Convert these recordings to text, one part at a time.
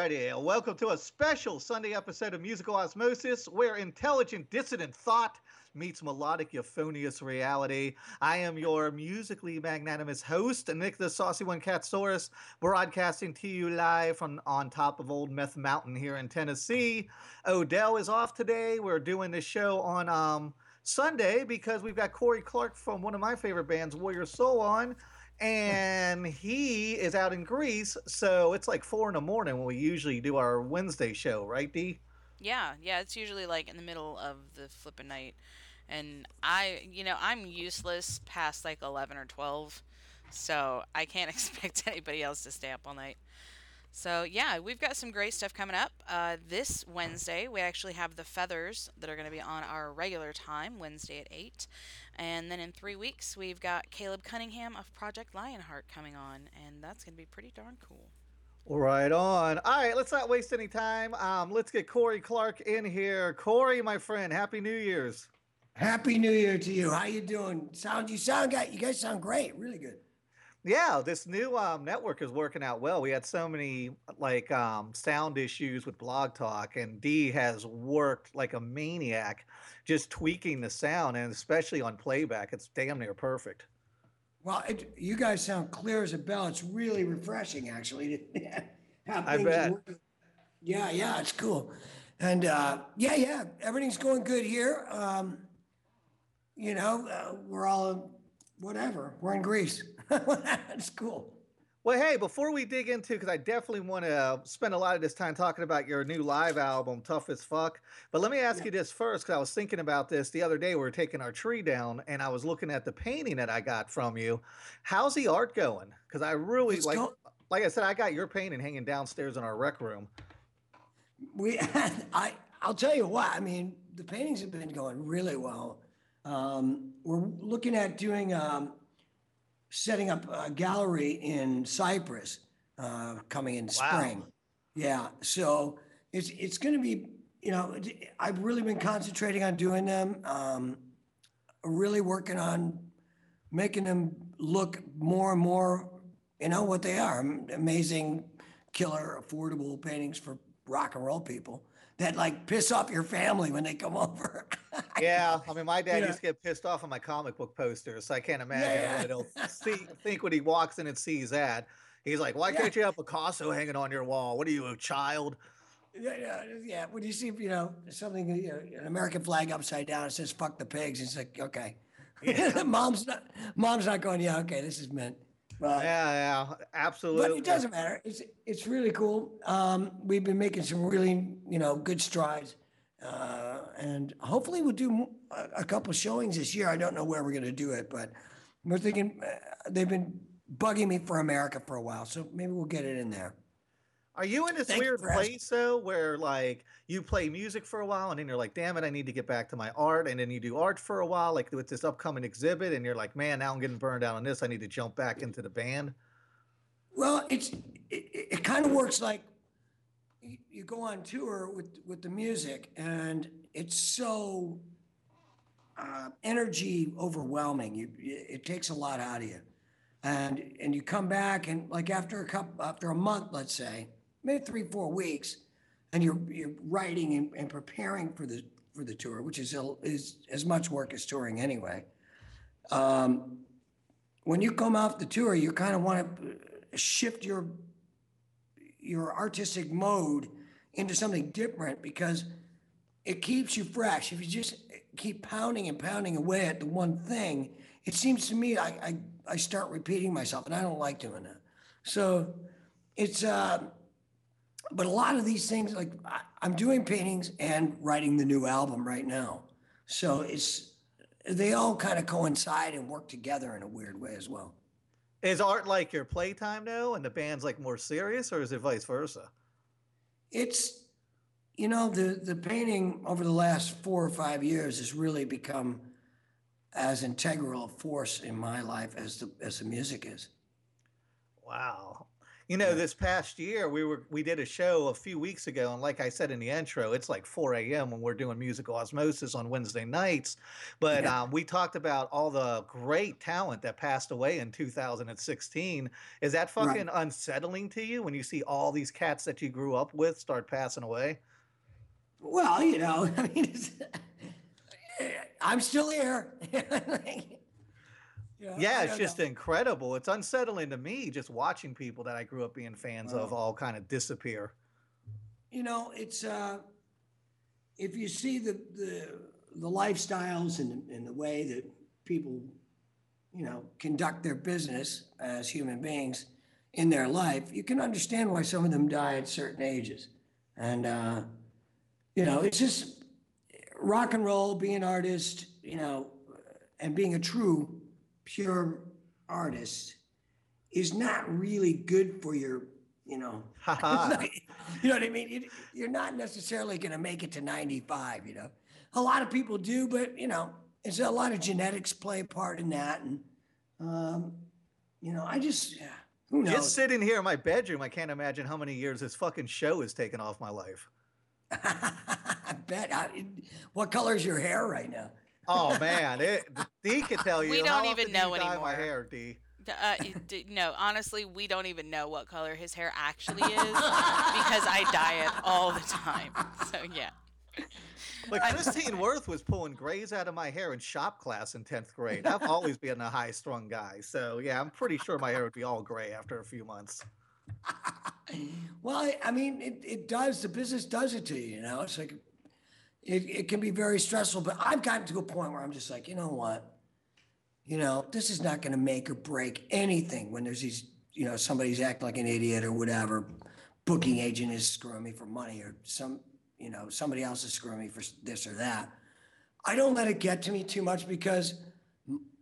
Alrighty, welcome to a special Sunday episode of Musical Osmosis, where intelligent dissident thought meets melodic euphonious reality. I am your musically magnanimous host, Nick the Saucy One Catsaurus, broadcasting to you live from on top of Old Meth Mountain here in Tennessee. Odell is off today. We're doing this show on um, Sunday because we've got Kory Clarke from one of my favorite bands, Warrior Soul, on and he is out in Greece, so it's like four in the morning when we usually do our Wednesday show, right, Dee? Yeah, yeah, it's usually like in the middle of the flipping night, and I, you know, I'm useless past like eleven or twelve, so I can't expect anybody else to stay up all night. So yeah, we've got some great stuff coming up. Uh, this Wednesday, we actually have the Feathers that are going to be on our regular time, Wednesday at eight, and then in three weeks we've got Caleb Cunningham of Project Lionheart coming on, and that's going to be pretty darn cool. Right on. All right, let's not waste any time. Um, let's get Kory Clarke in here. Kory, my friend, Happy New Year's. Happy New Year to you. How you doing? Sound you sound you guys sound great. Really good. Yeah, this new um, network is working out well. We had so many like um, sound issues with Blog Talk, and D has worked like a maniac, just tweaking the sound, and especially on playback, it's damn near perfect. Well, it, you guys sound clear as a bell. It's really refreshing, actually. I bet. Yeah, yeah, it's cool, and uh, yeah, yeah, everything's going good here. Um, you know, uh, we're all whatever. We're in Greece. it's cool. Well, hey, before we dig into, because I definitely want to spend a lot of this time talking about your new live album, Tough as Fuck. But let me ask yeah. you this first, because I was thinking about this the other day. We were taking our tree down, and I was looking at the painting that I got from you. How's the art going? Because I really it's like, go- like I said, I got your painting hanging downstairs in our rec room. We, I, I'll tell you what. I mean, the paintings have been going really well. Um, we're looking at doing um, setting up a gallery in Cyprus uh, coming in wow. spring. Yeah, so it's it's going to be you know I've really been concentrating on doing them. Um, really working on making them look more and more you know what they are amazing killer affordable paintings for rock and roll people that like piss off your family when they come over. yeah, I mean, my dad yeah. used to get pissed off on my comic book posters, so I can't imagine yeah. he'll see, think when he walks in and sees that. He's like, "Why can't you have Picasso hanging on your wall? What are you, a child?" Yeah, yeah, yeah. When you see, you know, something, you know, an American flag upside down, it says "fuck the pigs." It's like, okay, yeah. mom's not, mom's not going. Yeah, okay, this is meant. But, yeah, yeah, absolutely. But it doesn't matter. It's it's really cool. Um, we've been making some really you know good strides, uh, and hopefully we'll do a, a couple showings this year. I don't know where we're going to do it, but we're thinking uh, they've been bugging me for America for a while, so maybe we'll get it in there. Are you in this Thank weird place though, where like you play music for a while and then you're like, damn it, I need to get back to my art, and then you do art for a while, like with this upcoming exhibit, and you're like, man, now I'm getting burned out on this. I need to jump back into the band. Well, it's it, it kind of works like you, you go on tour with with the music, and it's so uh, energy overwhelming. You it takes a lot out of you, and and you come back and like after a couple after a month, let's say maybe three, four weeks, and you're you're writing and, and preparing for the for the tour, which is is as much work as touring anyway. Um, when you come off the tour, you kind of want to shift your your artistic mode into something different because it keeps you fresh. If you just keep pounding and pounding away at the one thing, it seems to me I I, I start repeating myself, and I don't like doing that. So it's uh, but a lot of these things, like I, I'm doing paintings and writing the new album right now. So it's they all kind of coincide and work together in a weird way as well. Is art like your playtime now, and the band's like more serious, or is it vice versa? It's, you know, the the painting over the last four or five years has really become as integral a force in my life as the as the music is. Wow. You know, this past year we were we did a show a few weeks ago, and like I said in the intro, it's like 4 a.m. when we're doing musical osmosis on Wednesday nights. But Yeah. um, we talked about all the great talent that passed away in 2016. Is that Right. fucking unsettling to you when you see all these cats that you grew up with start passing away? Well, you know, I mean, I'm still here. Know, Yeah, it's just know. incredible. It's unsettling to me just watching people that I grew up being fans of all kind of disappear. you know, it's uh, if you see the the the lifestyles and and the way that people, you know, conduct their business as human beings in their life, you can understand why some of them die at certain ages, and uh, you know, it's just rock and roll, being an artist, you know, and being a true, pure artist is not really good for your, you know, you know what I mean? You- You're not necessarily going to make it to 95, you know. A lot of people do, but, you know, it's a lot of genetics play a part in that. And, um, you know, I just, yeah, who knows? Just sitting here in my bedroom, I can't imagine how many years this fucking show has taken off my life. I bet. I, what color is your hair right now? Oh man, it, D can tell you. We don't even often do you know dye My anymore. hair, D. D- Uh, d- no, honestly, we don't even know what color his hair actually is because I dye it all the time. So yeah. But Christine Worth was pulling grays out of my hair in shop class in tenth grade. I've always been a high-strung guy, so yeah, I'm pretty sure my hair would be all gray after a few months. Well, I, I mean, it, it does. The business does it to you, you know? It's like, it, it can be very stressful, but I've gotten to a point where I'm just like, you know what? You know, this is not going to make or break anything when there's these, you know, somebody's acting like an idiot or whatever. Booking agent is screwing me for money or some, you know, somebody else is screwing me for this or that. I don't let it get to me too much because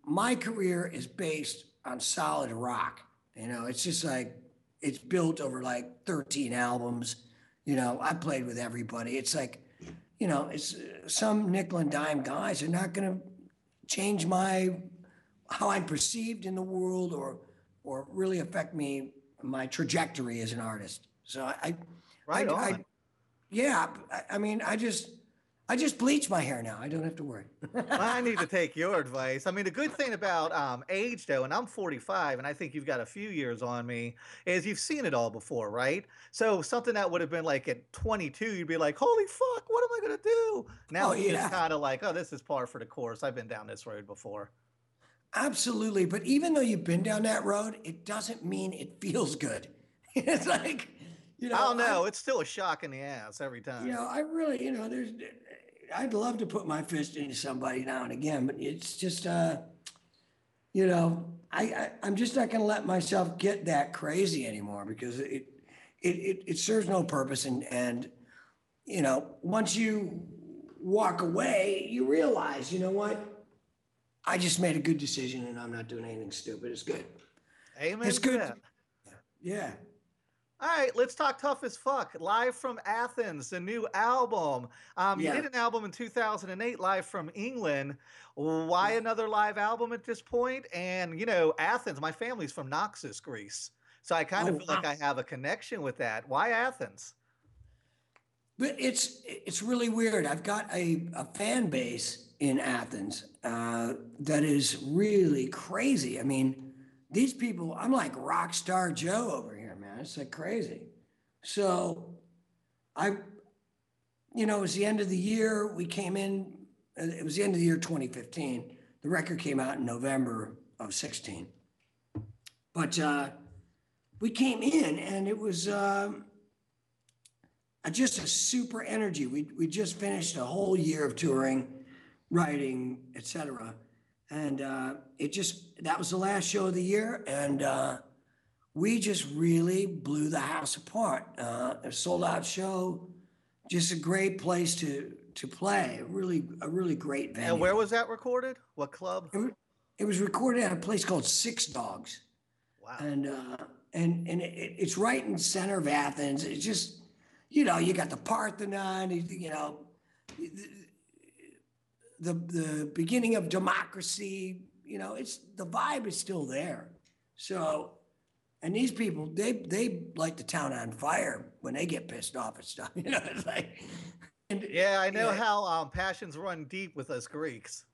my career is based on solid rock. You know, it's just like it's built over like 13 albums. You know, I played with everybody. It's like, you know, it's some nickel and dime guys are not going to change my how I'm perceived in the world or or really affect me my trajectory as an artist. So I, I Right I, on. I- yeah, I, I mean, I just I just bleach my hair now. I don't have to worry. I need to take your advice. I mean, the good thing about um, age, though, and I'm 45, and I think you've got a few years on me, is you've seen it all before, right? So something that would have been like at 22, you'd be like, "Holy fuck, what am I gonna do?" Now Oh, it's yeah. kind of like, "Oh, this is par for the course. I've been down this road before." Absolutely. But even though you've been down that road, it doesn't mean it feels good. it's like, you know, I don't I- know. It's still a shock in the ass every time. You know, I really, you know, there's, I'd love to put my fist into somebody now and again, but it's just, uh, you know, I, I I'm just not going to let myself get that crazy anymore because it, it, it, it serves no purpose. And, and, you know, once you walk away, you realize, you know what? I just made a good decision and I'm not doing anything stupid. It's good. Amen. It's good. Yeah. All right, let's talk tough as fuck. Live from Athens, the new album. Um, Yeah. You did an album in 2008, live from England. Why another live album at this point? And you know, Athens. My family's from Naxos, Greece, so I kind of Oh, feel like. I have a connection with that. Why Athens? But it's it's really weird. I've got a, a fan base in Athens uh, that is really crazy. I mean, these people, I'm like rock star Joe over. It's like crazy. So I, you know, it was the end of the year. We came in, it was the end of the year 2015. The record came out in November of 16. But uh, we came in and it was, uh, just a super energy. We we just finished a whole year of touring, writing, etc. And uh, it just that was the last show of the year, and uh, we just really blew the house apart. Uh, a sold out show, just a great place to to play. A really a really great venue. And where was that recorded? What club? it, it was recorded at a place called Six Dogs Wow. and uh, and and it, it's right in the center of Athens. It's just, you know, you got the Parthenon, you- you know, the the beginning of democracy. You know, it's the vibe is still there. So, and these people, they they light the town on fire when they get pissed off at stuff. You know, it's like, and Yeah, I know Yeah. how um, passions run deep with us Greeks.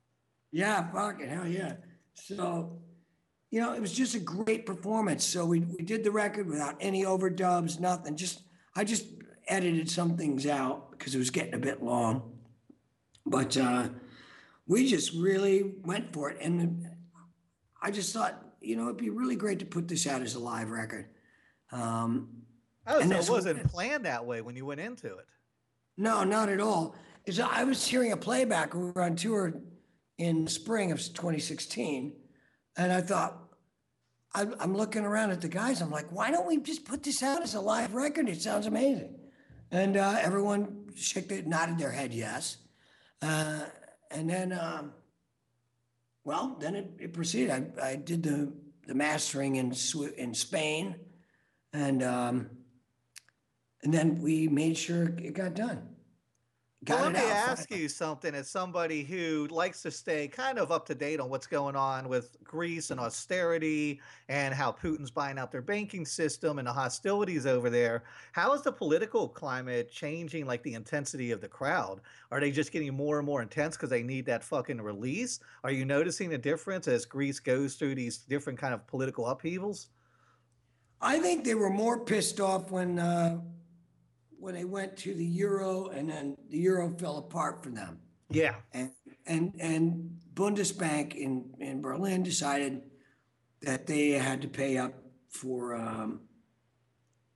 Yeah, fucking hell yeah. So, you know, it was just a great performance. So we, we did the record without any overdubs, nothing. Just I just edited some things out because it was getting a bit long. But uh, we just really went for it. And I just thought, you know, it'd be really great to put this out as a live record. Um, Oh, And so it wasn't planned that way when you went into it. No, not at all. Is I was hearing a playback. We were on tour in spring of 2016, and I thought, I'm, I'm looking around at the guys. I'm like, why don't we just put this out as a live record? It sounds amazing. And uh, everyone shook their, nodded their head yes. Uh, and then, um, well, then it, it proceeded. I, I did the the mastering in in Spain, and um, and then we made sure it got done. Got Well, let me ask you something as somebody who likes to stay kind of up to date on what's going on with Greece and austerity and how Putin's buying out their banking system and the hostilities over there. How is the political climate changing, like the intensity of the crowd? Are they just getting more and more intense because they need that fucking release? Are you noticing a difference as Greece goes through these different kind of political upheavals? I think they were more pissed off when uh, when they went to the euro, and then the euro fell apart for them. Yeah. and and and Bundesbank in in Berlin decided that they had to pay up for um,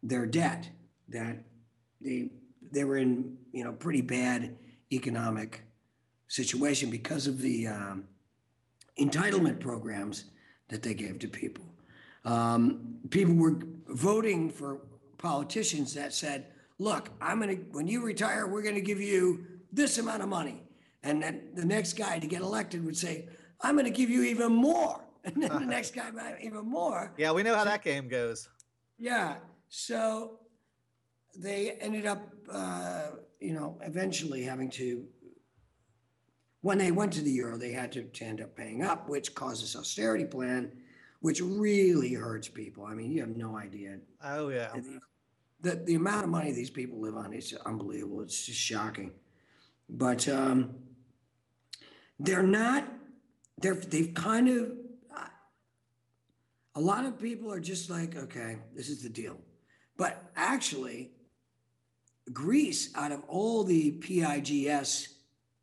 their debt. That they they were in you know pretty bad economic situation because of the um, entitlement programs that they gave to people. Um, people were voting for politicians that said, "Look, I'm gonna when you retire, we're gonna give you this amount of money," and then the next guy to get elected would say, "I'm gonna give you even more," and then the next guy might even more. Yeah, we know how that game goes. Yeah. So they ended up, uh, you know, eventually having to, when they went to the euro, they had to, to end up paying up, which caused this austerity plan, which really hurts people. I mean, you have no idea. Oh, yeah. The, the amount of money these people live on is unbelievable. It's just shocking. But um, they're not, they're, they've kind of, a lot of people are just like, okay, this is the deal. But actually, Greece, out of all the PIGS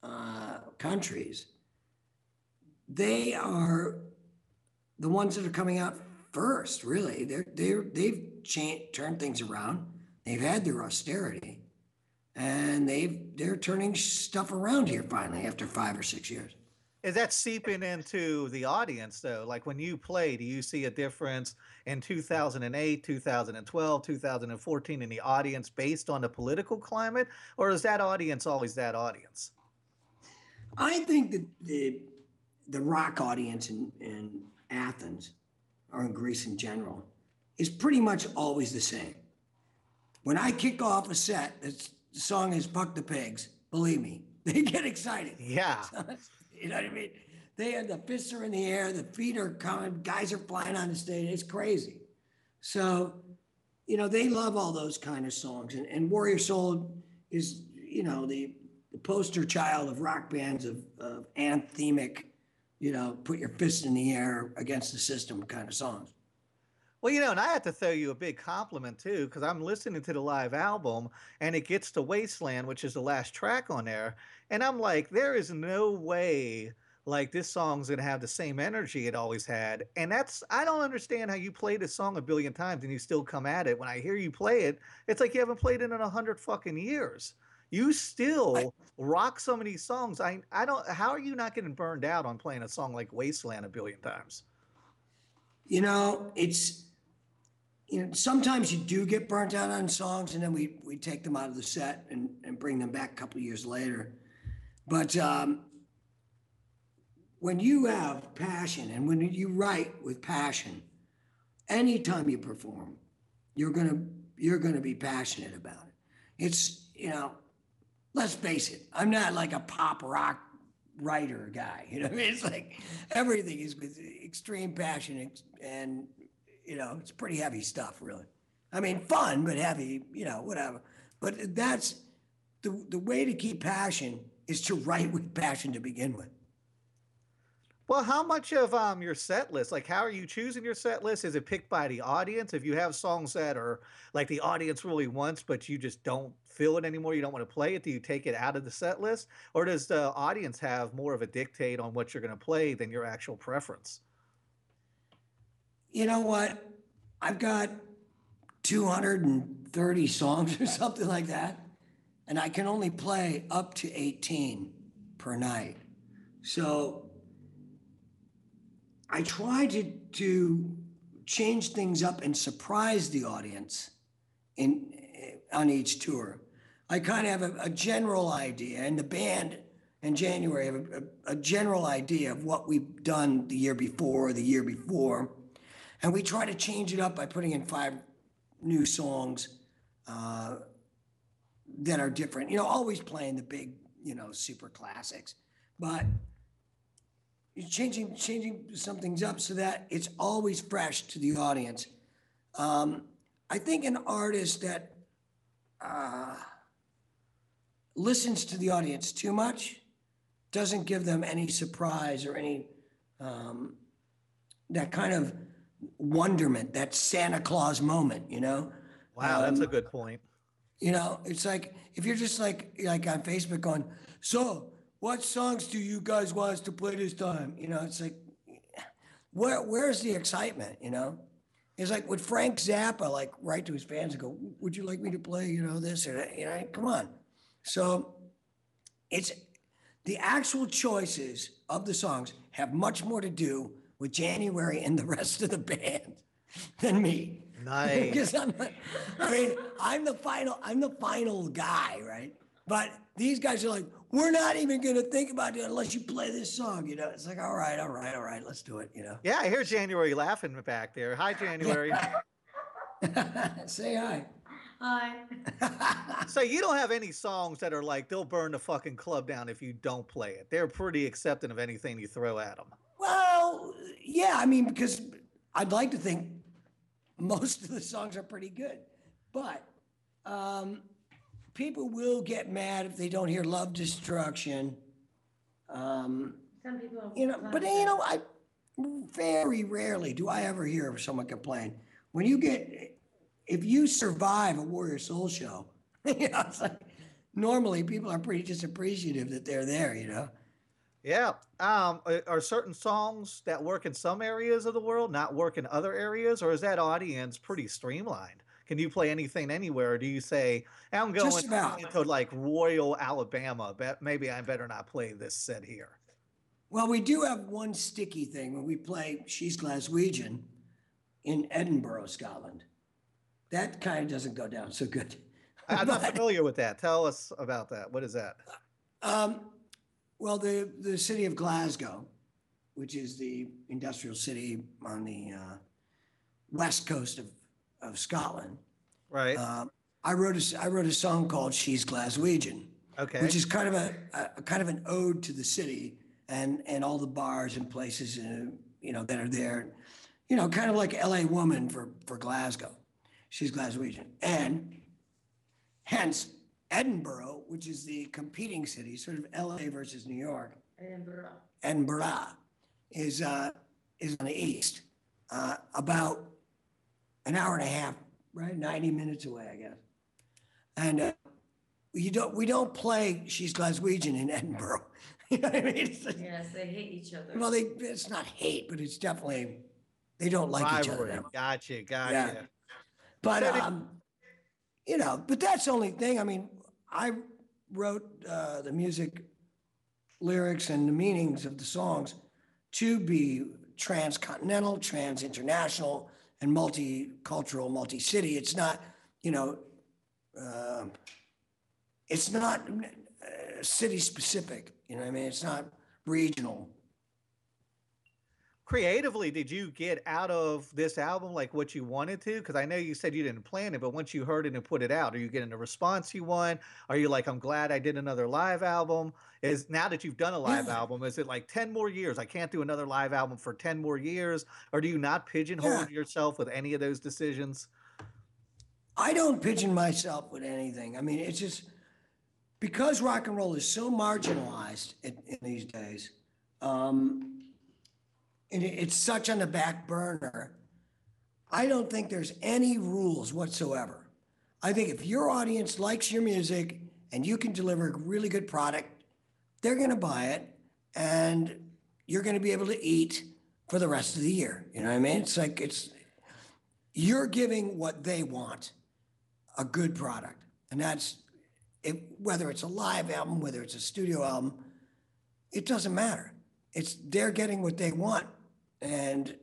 uh, countries, they are the ones that are coming out first. Really, they're they're they've changed, turned things around. They've had their austerity, and they've they're turning stuff around here finally after five or six years. Is that seeping into the audience though? Like when you play, do you see a difference in 2008, 2012, 2014 in the audience based on the political climate, or is that audience always that audience? I think that the the rock audience in, in Athens or in Greece in general is pretty much always the same. When I kick off a set, the song is "Fuck the Pigs." Believe me, they get excited. Yeah. you know what I mean? They have the fists are in the air, the feet are coming, guys are flying on the stage. It's crazy. So, you know, they love all those kind of songs. And, and Warrior Soul is, you know, the, the poster child of rock bands of, of anthemic, you know, put your fist in the air against the system kind of songs. Well, you know, and I have to throw you a big compliment too, because I'm listening to the live album and it gets to Wasteland, which is the last track on there. And I'm like, there is no way like this song's gonna have the same energy it always had. And that's I don't understand how you play this song a billion times and you still come at it. When I hear you play it, it's like you haven't played it in a hundred fucking years. You still rock so many songs. I I don't how are you not getting burned out on playing a song like Wasteland a billion times? You know, it's you know, sometimes you do get burnt out on songs and then we we take them out of the set and, and bring them back a couple years later. But um, when you have passion and when you write with passion, anytime you perform, you're gonna you're gonna be passionate about it. It's you know, let's face it, I'm not like a pop rock writer guy. You know I mean? It's like everything is with extreme passion and You know, it's pretty heavy stuff, really. I mean, fun, but heavy, you know, whatever. But that's the, the way to keep passion is to write with passion to begin with. Well, how much of um your set list, like how are you choosing your set list? Is it picked by the audience? If you have songs that are like the audience really wants, but you just don't feel it anymore, you don't want to play it, do you take it out of the set list? Or does the audience have more of a dictate on what you're going to play than your actual preference? You know what? I've got 230 songs or something like that, and I can only play up to 18 per night. So I try to, to change things up and surprise the audience in on each tour. I kind of have a, a general idea, and the band in January have a, a, a general idea of what we've done the year before, or the year before, and we try to change it up by putting in five new songs uh, that are different. You know, always playing the big, you know, super classics, but changing changing some things up so that it's always fresh to the audience. Um, I think an artist that uh, listens to the audience too much doesn't give them any surprise or any um, that kind of wonderment, that Santa Claus moment, you know. Wow, that's a good point. You know, it's like if you're just like like on Facebook going, so what songs do you guys want us to play this time? You know, it's like, where where's the excitement? You know, it's like with Frank Zappa, like write to his fans and go, "Would you like me to play, you know, this or that?" You know, come on. So, it's the actual choices of the songs have much more to do with January and the rest of the band than me. Nice. because I'm, I mean, I'm the final, I'm the final guy, right? But these guys are like, we're not even going to think about it unless you play this song. You know, it's like, all right, all right, all right, let's do it. You know. Yeah, I hear January laughing back there. Hi, January. Say hi. Hi. so you don't have any songs that are like they'll burn the fucking club down if you don't play it. They're pretty accepting of anything you throw at them. Well, yeah, I mean, because I'd like to think most of the songs are pretty good, but um, people will get mad if they don't hear "Love Destruction." Um, Some people. you know, but you know, I very rarely do I ever hear of someone complain. When you get, if you survive a Warrior Soul show, you know, it's like normally people are pretty just appreciative that they're there. You know. Yeah. Um, are- are certain songs that work in some areas of the world not work in other areas, or is that audience pretty streamlined? Can you play anything anywhere, or do you say, "I'm going into like Royal Alabama, but maybe I better not play this set here"? Well, we do have one sticky thing when we play She's Glaswegian in Edinburgh, Scotland. That kind of doesn't go down so good. I'm not familiar with that. Tell us about that. What is that? um, well, the, the city of Glasgow, which is the industrial city on the uh, west coast of, of Scotland, Right. um, I wrote a, s- I wrote a song called She's Glaswegian. okay. which is kind of a, a kind of an ode to the city and and all the bars and places uh, you know that are there, you know, kind of like L.A. Woman for for Glasgow. She's Glaswegian, and hence Edinburgh, which is the competing city, sort of L.A. versus New York. Edinburgh. Edinburgh is uh, is on the east, uh, about an hour and a half, right, ninety minutes away, I guess. And uh, you don't we don't play She's Glaswegian in Edinburgh. you know what I mean? It's Yes, they hate each other. well, they it's not hate, but it's definitely they don't like each other. Rivalry. Gotcha. Gotcha. Yeah. But So did- um, you know, but that's the only thing. I mean, I wrote uh, the music, lyrics, and the meanings of the songs to be transcontinental, trans-international, and multicultural, multi-city. It's not, you know, um it's not uh, city-specific. You know I mean? It's not regional. Creatively did you get out of this album like what you wanted to because i know you said you didn't plan it but once you heard it and put it out are you getting the response you want are you like i'm glad i did another live album is now that you've done a live Yeah. album is it like 10 more years i can't do another live album for 10 more years or do you not pigeonhole Yeah. yourself with any of those decisions I don't pigeon myself with anything. I mean, it's just because rock and roll is so marginalized in, in these days, um, it- it's such on the back burner. I don't think there's any rules whatsoever. I think if your audience likes your music and you can deliver a really good product, they're going to buy it and you're going to be able to eat for the rest of the year. You know what I mean? It's like it's you're giving what they want a good product. And that's it, whether it's a live album, whether it's a studio album, it doesn't matter. It's they're getting what they want. And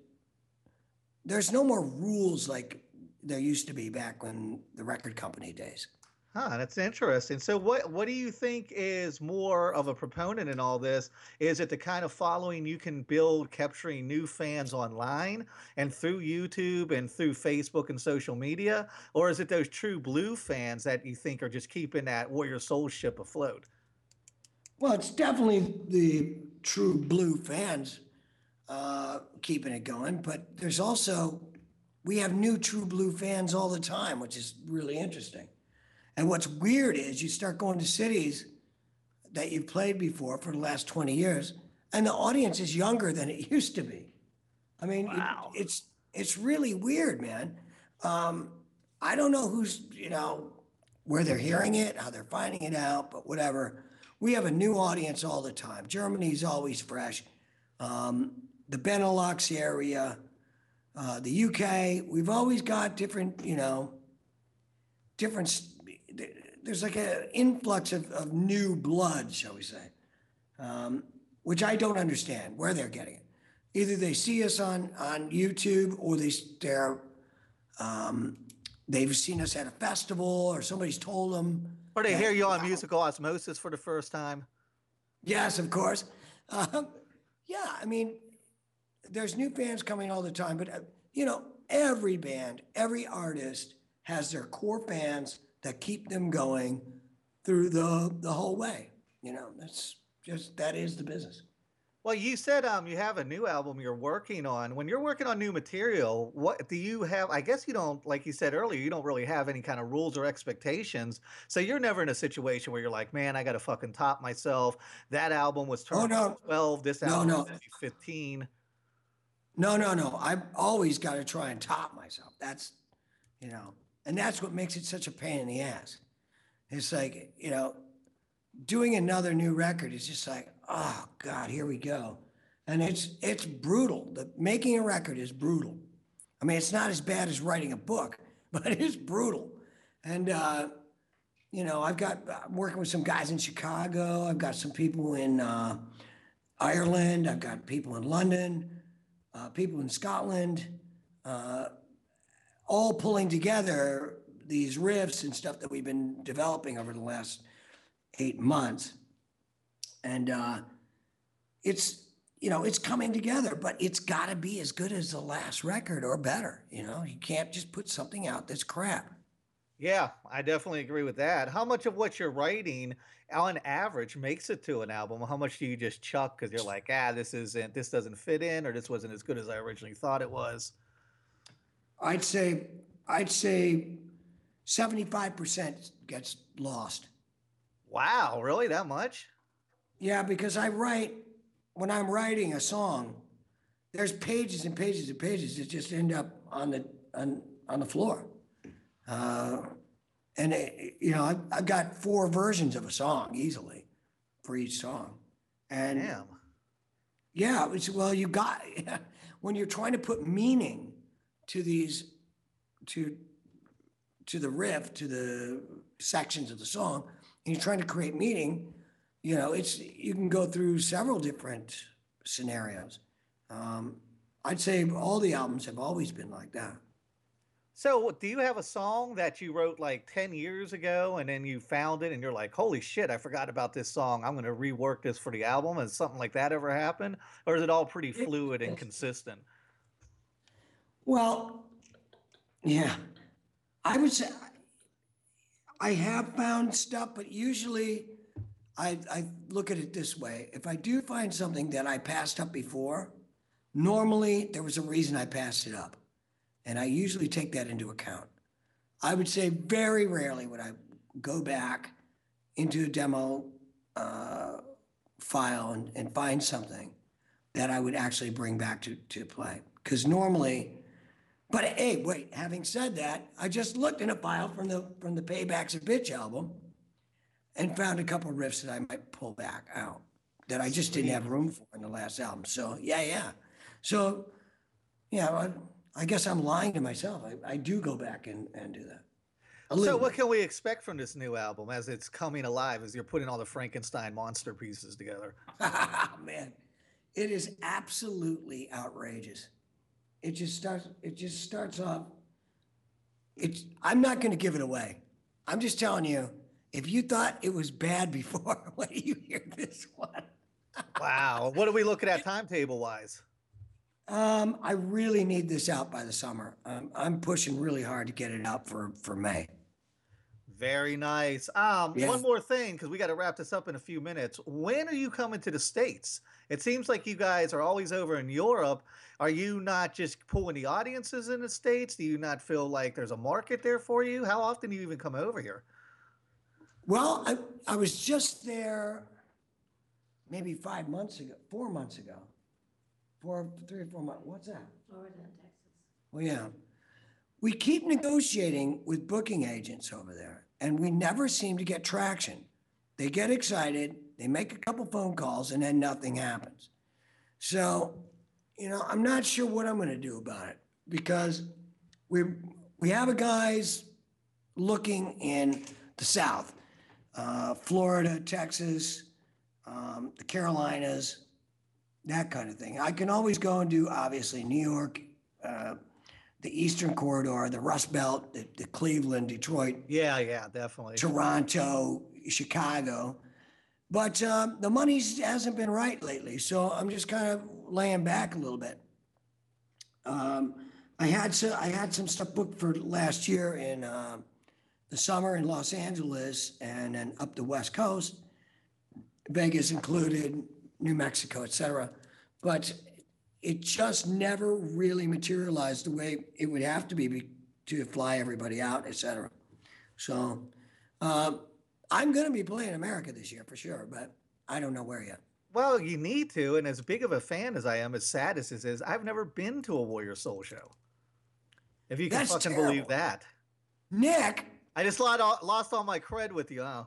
there's no more rules like there used to be back when the record company days. Huh, that's interesting. So what what do you think is more of a proponent in all this? Is it the kind of following you can build capturing new fans online and through YouTube and through Facebook and social media? Or is it those true blue fans that you think are just keeping that Warrior Soul ship afloat? Well, it's definitely the true blue fans uh, keeping it going, but there's also we have new true blue fans all the time, which is really interesting. And what's weird is you start going to cities that you've played before for the last 20 years, and the audience is younger than it used to be. I mean, it- it's it's really weird, man. Um, I don't know who's you know where they're hearing it, how they're finding it out, but whatever. We have a new audience all the time. Germany's always fresh. Um, the Benelux area, uh, the UK, we've always got different, you know, different. There's like an influx of, of new blood, shall we say, um, which I don't understand where they're getting it. Either they see us on on YouTube or they they're um, they've seen us at a festival or somebody's told them. Or they that- hear you on musical osmosis for the first time? Yes, of course. Um, yeah, I mean, there's new fans coming all the time, but uh, you know, every band, every artist has their core fans that keep them going through the the whole way. You know, that's just that is the business. Well, you said um you have a new album you're working on. When you're working on new material, what do you have? I guess you don't, like you said earlier, you don't really have any kind of rules or expectations. So you're never in a situation where you're like, man, I got to fucking top myself. That album was Oh, no. 12. This No, album no. was 15. No, no, no. I've always got to try and top myself. That's, you know, and that's what makes it such a pain in the ass. It's like, you know, doing another new record is just like, oh God, here we go. And it's it's brutal. The making a record is brutal. I mean, it's not as bad as writing a book, but it is brutal. And uh, you know, I've got I'm working with some guys in Chicago. I've got some people in uh, Ireland. I've got people in London uh, people in Scotland, uh, all pulling together these riffs and stuff that we've been developing over the last eight months. And uh, it's, you know, it's coming together, but it's got to be as good as the last record or better. You know, you can't just put something out that's crap. Yeah, I definitely agree with that. How much of what you're writing on average makes it to an album? How much do you just chuck because you're like, ah, this isn't, this doesn't fit in, or this wasn't as good as I originally thought it was? I'd say, I'd say 75% gets lost. Wow, really? That much? Yeah, because I write when I'm writing a song, there's pages and pages and pages that just end up on the on on the floor. Uh, and it, you know, I've, I've got four versions of a song easily for each song, and Damn. yeah, it's well, you got when you're trying to put meaning to these to to the riff, to the sections of the song, and you're trying to create meaning, you know, it's you can go through several different scenarios. Um, I'd say all the albums have always been like that. So, do you have a song that you wrote like 10 years ago and then you found it and you're like, holy shit, I forgot about this song. I'm going to rework this for the album? Has something like that ever happened? Or is it all pretty fluid and consistent? Well, yeah, I would say I have found stuff, but usually I, I look at it this way. If I do find something that I passed up before, normally there was a reason I passed it up. And I usually take that into account. I would say very rarely would I go back into a demo uh, file and, and find something that I would actually bring back to, to play. Because normally, but hey, wait, having said that, I just looked in a file from the from the Paybacks of Bitch album and found a couple riffs that I might pull back out that I just didn't have room for in the last album. So yeah, yeah. So yeah, I, guess I'm lying to myself. I, I do go back and, and do that. So, what can we expect from this new album as it's coming alive, as you're putting all the Frankenstein monster pieces together? Ah, man, it is absolutely outrageous. It just starts. It just starts off. It's. I'm not going to give it away. I'm just telling you. If you thought it was bad before, when you hear this one, Wow. what are we looking at timetable wise? Um, I really need this out by the summer. Um, I'm pushing really hard to get it out for for May. Very nice. Um, Yeah. one more thing, because we got to wrap this up in a few minutes. When are you coming to the States? It seems like you guys are always over in Europe. Are you not just pulling the audiences in the States? Do you not feel like there's a market there for you? How often do you even come over here? Well, I I was just there, maybe five months ago, four months ago, four, three or four months. What's that? Florida and Texas. Well, yeah. We keep negotiating with booking agents over there, and we never seem to get traction. They get excited, they make a couple phone calls, and then nothing happens. So, you know, I'm not sure what I'm going to do about it because we we have a guys looking in the South, uh, Florida, Texas, um, the Carolinas, that kind of thing. I can always go and do obviously New York, uh, the Eastern Corridor, the Rust Belt, the, the Cleveland, Detroit, Yeah, yeah, definitely. Toronto, Chicago. But um, the money hasn't been right lately, so I'm just kind of laying back a little bit. Um, I had some, I had some stuff booked for last year in uh, the summer in Los Angeles and then up the West Coast, Vegas included, New Mexico, et cetera. But it just never really materialized the way it would have to be, be to fly everybody out, et cetera. So um, I'm going to be playing America this year for sure, but I don't know where yet. Well, you need to, and as big of a fan as I am, as sad as this is, I've never been to a Warrior Soul show. If you can That's fucking believe that. Nick, I just lost all, lost all my cred with you, huh?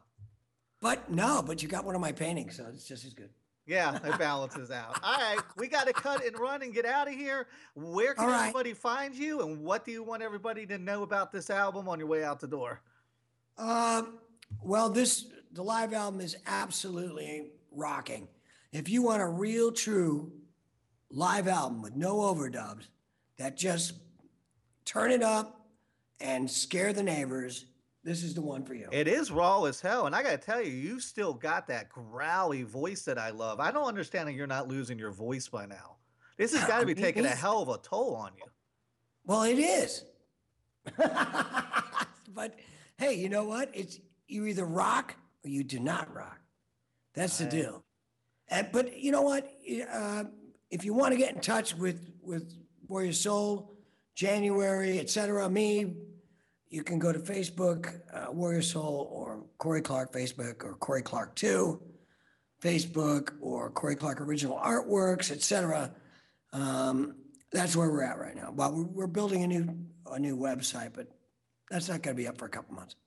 but no, but you got one of my paintings, so it's just as good. Yeah, it balances out. All right, we got to cut and run and get out of here. Where can right. everybody find you, and what do you want everybody to know about this album on your way out the door? Um, well, this the live album is absolutely rocking. If you want a real, true live album with no overdubs, that just turn it up and scare the neighbors, this is the one for you. It is raw as hell, and I got to tell you, you still got that growly voice that I love. I don't understand that you're not losing your voice by now. This has got to be taking a hell of a toll on you. Well, it is. but hey, you know what? It's you either rock or you do not rock. That's the Right. deal. And, but you know what? Uh, if you want to get in touch with with Warrior Soul, January, etc., me, you can go to Facebook, uh, Warrior Soul, or Kory Clarke Facebook, or Kory Clarke Two, Facebook, or Kory Clarke Original Artworks, etc. Um, that's where we're at right now. Well, we're, we're building a new a new website, but that's not going to be up for a couple months.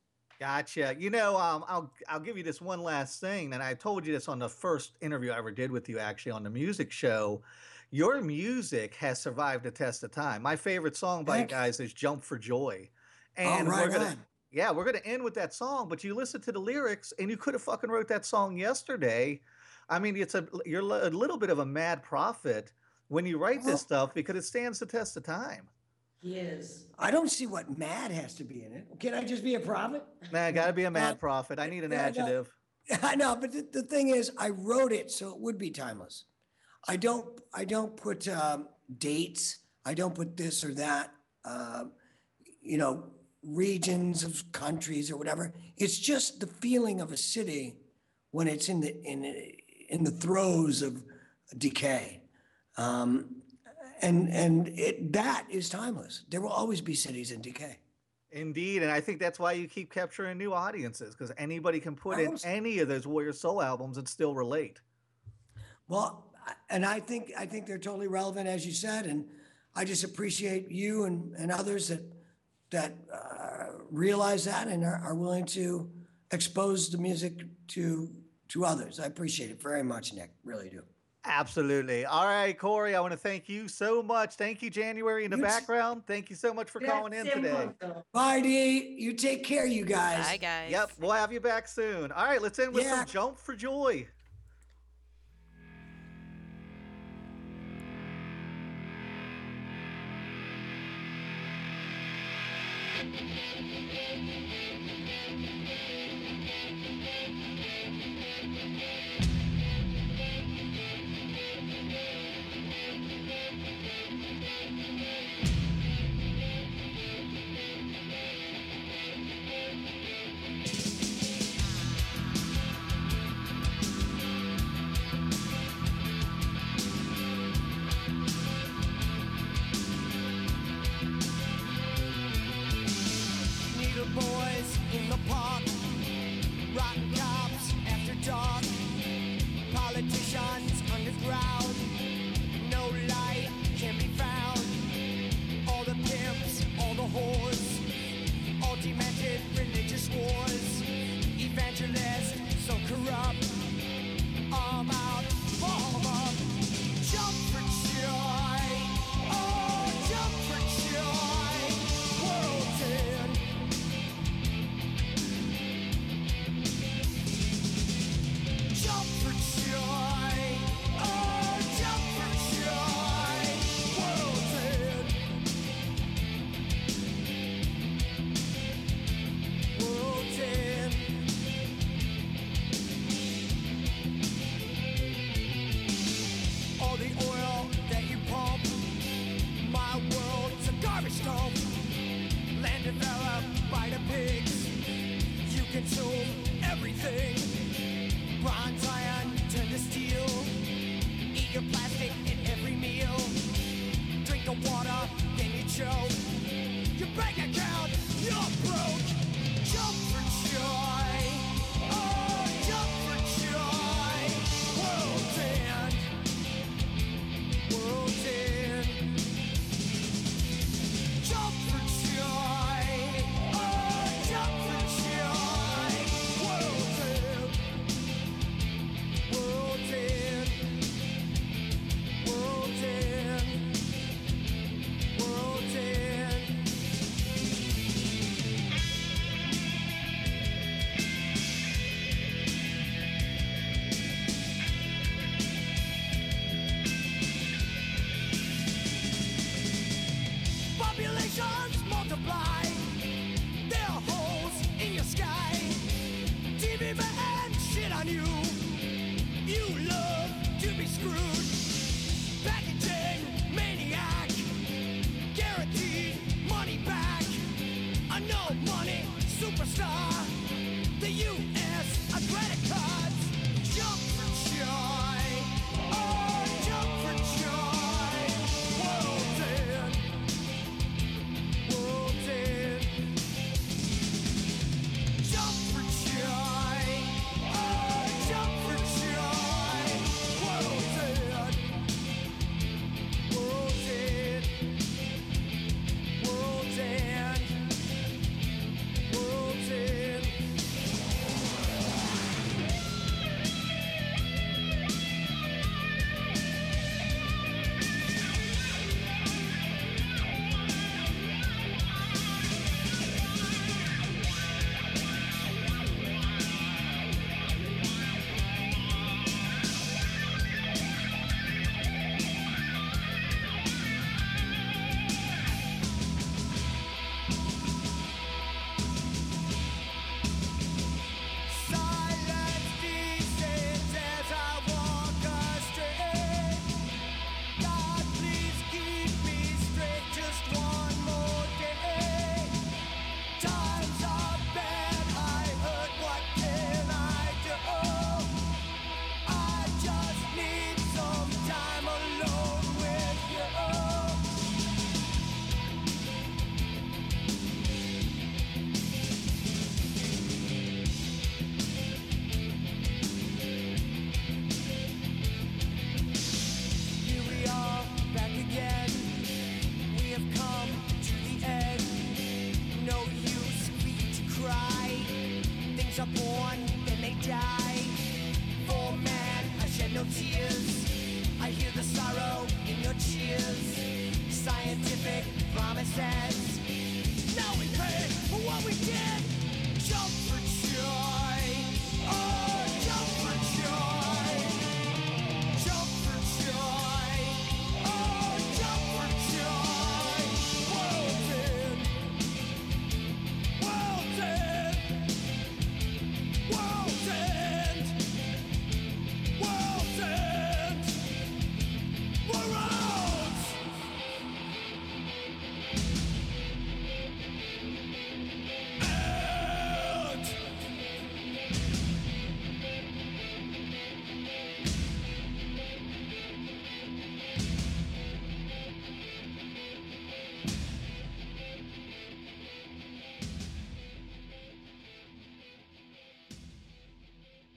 Gotcha. You know, um, I'll I'll give you this one last thing, and I told you this on the first interview I ever did with you, actually, on the music show. Your music has survived the test of time. My favorite song by you you. guys is "Jump for Joy," and right we're gonna on. yeah, we're gonna end with that song. But you listen to the lyrics, and you could have fucking wrote that song yesterday. I mean, it's a you're a little bit of a mad prophet when you write this stuff because it stands the test of time. He is. I don't see what mad has to be in it. Can I just be a prophet? Nah, gotta be a mad Uh, prophet. I need an yeah, adjective. I know, but the, the thing is, I wrote it so it would be timeless. I don't, I don't put um, dates. I don't put this or that. Um, you know, regions of countries or whatever. It's just the feeling of a city when it's in the in in the throes of decay. Um, and and it that is timeless. There will always be cities in decay. Indeed, and I think that's why you keep capturing new audiences because anybody can put in any of those Warrior Soul albums and still relate. Well, and I think I think they're totally relevant, as you said, and I just appreciate you and, and others that that uh, realize that and are, are willing to expose the music to to others. I appreciate it very much, Nick. Really do. Absolutely. All right, Kory, I want to thank you so much. Thank you, January, in the You too. background. Thank you so much for calling in today. molto. Bye, D. You take care, you guys. Bye, guys. Yep, we'll have you back soon. All right, let's end with Yeah. some Jump for Joy.